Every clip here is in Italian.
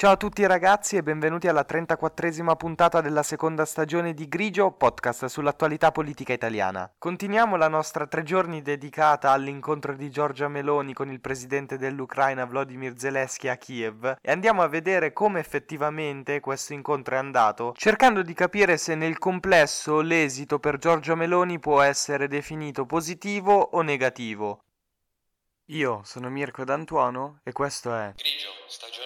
Ciao a tutti ragazzi e benvenuti alla 34esima puntata della seconda stagione di Grigio, podcast sull'attualità politica italiana. Continuiamo la nostra tre giorni dedicata all'incontro di Giorgia Meloni con il presidente dell'Ucraina Vladimir Zelensky a Kiev e andiamo a vedere come effettivamente questo incontro è andato, cercando di capire se nel complesso l'esito per Giorgia Meloni può essere definito positivo o negativo. Io sono Mirko D'Antuono e questo è Grigio, stagione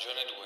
stagione 2.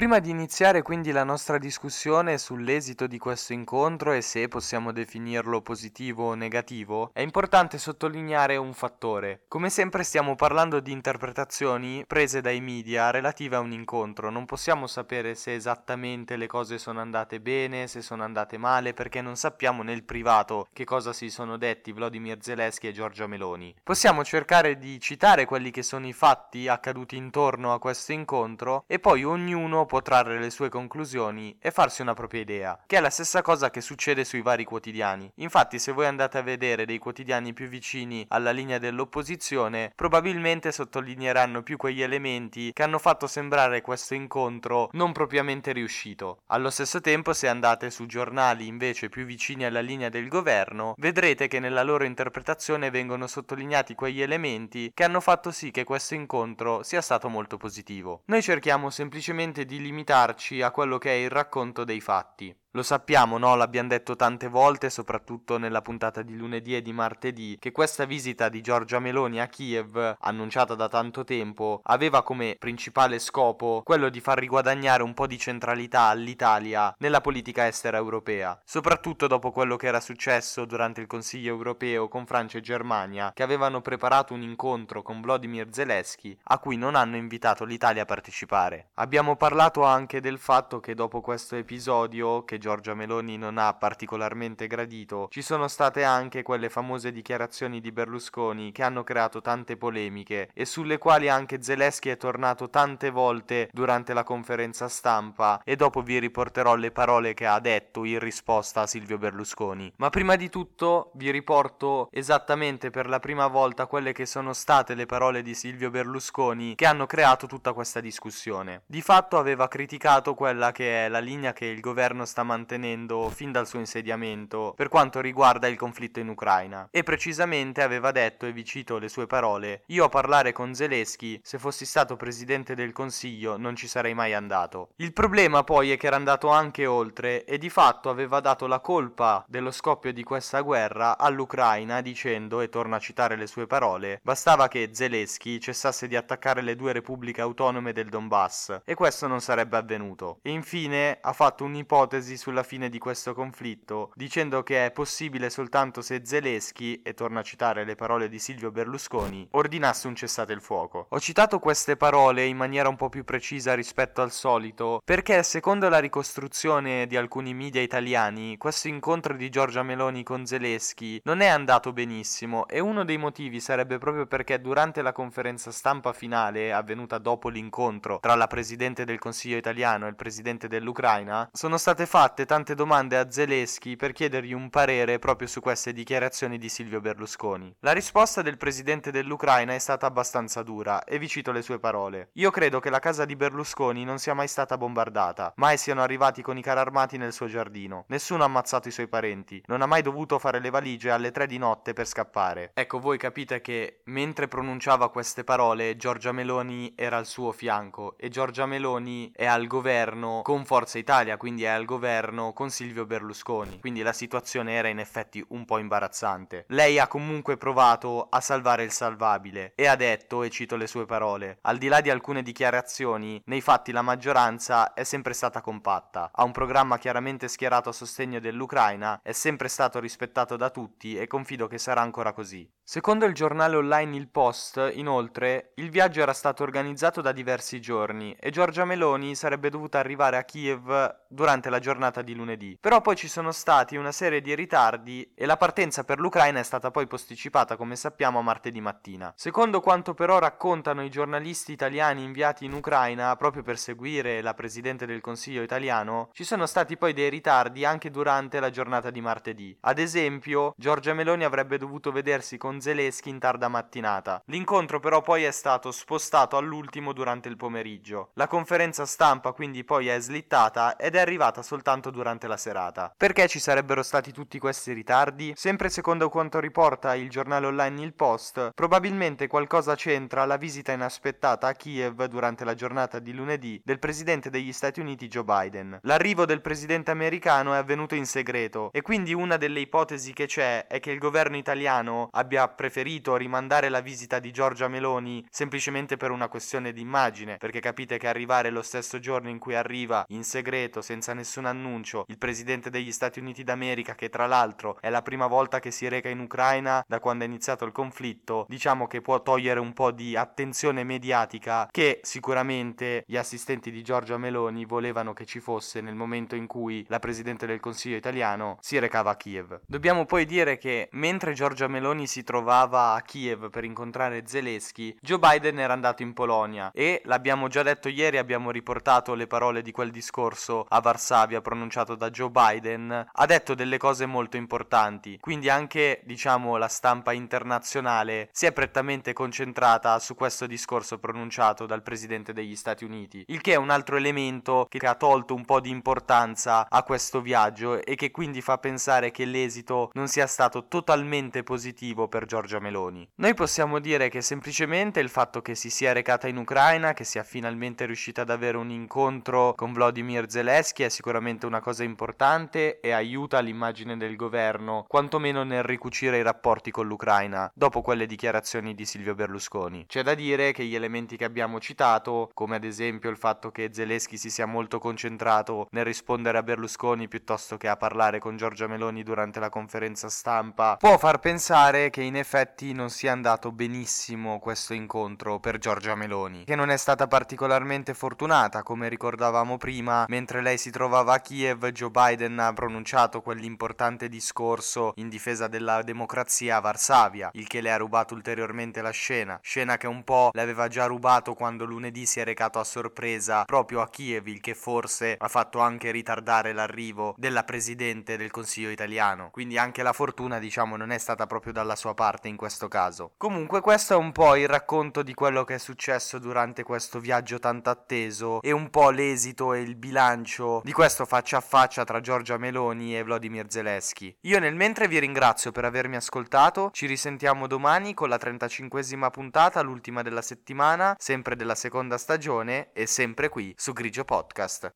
Prima di iniziare quindi la nostra discussione sull'esito di questo incontro e se possiamo definirlo positivo o negativo, è importante sottolineare un fattore. Come sempre stiamo parlando di interpretazioni prese dai media relative a un incontro, non possiamo sapere se esattamente le cose sono andate bene, se sono andate male, perché non sappiamo nel privato che cosa si sono detti Vladimir Zelensky e Giorgia Meloni. Possiamo cercare di citare quelli che sono i fatti accaduti intorno a questo incontro e poi ognuno può trarre le sue conclusioni e farsi una propria idea, che è la stessa cosa che succede sui vari quotidiani. Infatti, se voi andate a vedere dei quotidiani più vicini alla linea dell'opposizione, probabilmente sottolineeranno più quegli elementi che hanno fatto sembrare questo incontro non propriamente riuscito. Allo stesso tempo, se andate su giornali invece più vicini alla linea del governo, vedrete che nella loro interpretazione vengono sottolineati quegli elementi che hanno fatto sì che questo incontro sia stato molto positivo. Noi cerchiamo semplicemente di limitarci a quello che è il racconto dei fatti. Lo sappiamo, no? L'abbiamo detto tante volte, soprattutto nella puntata di lunedì e di martedì, che questa visita di Giorgia Meloni a Kiev, annunciata da tanto tempo, aveva come principale scopo quello di far riguadagnare un po' di centralità all'Italia nella politica estera europea, soprattutto dopo quello che era successo durante il Consiglio europeo con Francia e Germania, che avevano preparato un incontro con Vladimir Zelensky a cui non hanno invitato l'Italia a partecipare. Abbiamo parlato anche del fatto che dopo questo episodio, che Giorgia Meloni non ha particolarmente gradito, ci sono state anche quelle famose dichiarazioni di Berlusconi che hanno creato tante polemiche e sulle quali anche Zelensky è tornato tante volte durante la conferenza stampa e dopo vi riporterò le parole che ha detto in risposta a Silvio Berlusconi. Ma prima di tutto vi riporto esattamente per la prima volta quelle che sono state le parole di Silvio Berlusconi che hanno creato tutta questa discussione. Di fatto aveva criticato quella che è la linea che il governo sta mantenendo fin dal suo insediamento per quanto riguarda il conflitto in Ucraina e precisamente aveva detto, e vi cito le sue parole, io a parlare con Zelensky, se fossi stato presidente del Consiglio non ci sarei mai andato. Il problema poi è che era andato anche oltre e di fatto aveva dato la colpa dello scoppio di questa guerra all'Ucraina dicendo, e torno a citare le sue parole, bastava che Zelensky cessasse di attaccare le due repubbliche autonome del Donbass e questo non sarebbe avvenuto. E infine ha fatto un'ipotesi sulla fine di questo conflitto, dicendo che è possibile soltanto se Zelensky, e torno a citare le parole di Silvio Berlusconi, ordinasse un cessate il fuoco. Ho citato queste parole in maniera un po' più precisa rispetto al solito, perché secondo la ricostruzione di alcuni media italiani, questo incontro di Giorgia Meloni con Zelensky non è andato benissimo e uno dei motivi sarebbe proprio perché durante la conferenza stampa finale avvenuta dopo l'incontro tra la Presidente del Consiglio italiano e il Presidente dell'Ucraina, sono state fatte tante domande a Zelensky per chiedergli un parere proprio su queste dichiarazioni di Silvio Berlusconi. La risposta del Presidente dell'Ucraina è stata abbastanza dura e vi cito le sue parole. Io credo che la casa di Berlusconi non sia mai stata bombardata, mai siano arrivati con i carri armati nel suo giardino, nessuno ha ammazzato i suoi parenti, non ha mai dovuto fare le valigie alle tre di notte per scappare. Ecco, voi capite che mentre pronunciava queste parole, Giorgia Meloni era al suo fianco e Giorgia Meloni è al governo con Forza Italia, quindi è al governo con Silvio Berlusconi. Quindi la situazione era in effetti un po' imbarazzante. Lei ha comunque provato a salvare il salvabile e ha detto, e cito le sue parole, al di là di alcune dichiarazioni, nei fatti la maggioranza è sempre stata compatta, ha un programma chiaramente schierato a sostegno dell'Ucraina, è sempre stato rispettato da tutti e confido che sarà ancora così. Secondo il giornale online Il Post, inoltre, il viaggio era stato organizzato da diversi giorni e Giorgia Meloni sarebbe dovuta arrivare a Kiev durante la giornata di lunedì. Però poi ci sono stati una serie di ritardi e la partenza per l'Ucraina è stata poi posticipata, come sappiamo, a martedì mattina. Secondo quanto però raccontano i giornalisti italiani inviati in Ucraina proprio per seguire la Presidente del Consiglio italiano, ci sono stati poi dei ritardi anche durante la giornata di martedì. Ad esempio, Giorgia Meloni avrebbe dovuto vedersi con Zelensky in tarda mattinata. L'incontro però poi è stato spostato all'ultimo durante il pomeriggio. La conferenza stampa quindi poi è slittata ed è arrivata soltanto durante la serata. Perché ci sarebbero stati tutti questi ritardi? Sempre secondo quanto riporta il giornale online Il Post, probabilmente qualcosa c'entra la visita inaspettata a Kiev durante la giornata di lunedì del presidente degli Stati Uniti Joe Biden. L'arrivo del presidente americano è avvenuto in segreto e quindi una delle ipotesi che c'è è che il governo italiano abbia preferito rimandare la visita di Giorgia Meloni semplicemente per una questione di immagine, perché capite che arrivare lo stesso giorno in cui arriva in segreto, senza nessun annuncio, il presidente degli Stati Uniti d'America, che tra l'altro è la prima volta che si reca in Ucraina da quando è iniziato il conflitto, diciamo che può togliere un po' di attenzione mediatica che sicuramente gli assistenti di Giorgia Meloni volevano che ci fosse nel momento in cui la presidente del Consiglio italiano si recava a Kiev. Dobbiamo poi dire che mentre Giorgia Meloni si trovava a Kiev per incontrare Zelensky, Joe Biden era andato in Polonia e l'abbiamo già detto ieri, abbiamo riportato le parole di quel discorso a Varsavia pronunciato da Joe Biden, ha detto delle cose molto importanti, quindi anche diciamo la stampa internazionale si è prettamente concentrata su questo discorso pronunciato dal presidente degli Stati Uniti, il che è un altro elemento che ha tolto un po' di importanza a questo viaggio e che quindi fa pensare che l'esito non sia stato totalmente positivo per Giorgia Meloni. Noi possiamo dire che semplicemente il fatto che si sia recata in Ucraina, che sia finalmente riuscita ad avere un incontro con Vladimir Zelensky è sicuramente una cosa importante e aiuta l'immagine del governo, quantomeno nel ricucire i rapporti con l'Ucraina, dopo quelle dichiarazioni di Silvio Berlusconi. C'è da dire che gli elementi che abbiamo citato, come ad esempio il fatto che Zelensky si sia molto concentrato nel rispondere a Berlusconi piuttosto che a parlare con Giorgia Meloni durante la conferenza stampa, può far pensare che in effetti non sia andato benissimo questo incontro per Giorgia Meloni, che non è stata particolarmente fortunata, come ricordavamo prima, mentre lei si trovava a Kiev, Joe Biden ha pronunciato quell'importante discorso in difesa della democrazia a Varsavia, il che le ha rubato ulteriormente la scena, scena che un po' le aveva già rubato quando lunedì si è recato a sorpresa proprio a Kiev, il che forse ha fatto anche ritardare l'arrivo della presidente del Consiglio italiano. Quindi anche la fortuna, diciamo, non è stata proprio dalla sua parte parte in questo caso. Comunque questo è un po' il racconto di quello che è successo durante questo viaggio tanto atteso e un po' l'esito e il bilancio di questo faccia a faccia tra Giorgia Meloni e Vladimir Zelensky. Io nel mentre vi ringrazio per avermi ascoltato, ci risentiamo domani con la 35esima puntata, l'ultima della settimana, sempre della seconda stagione e sempre qui su Grigio Podcast.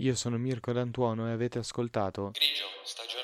Io sono Mirko D'Antuono e avete ascoltato Grigio, stagione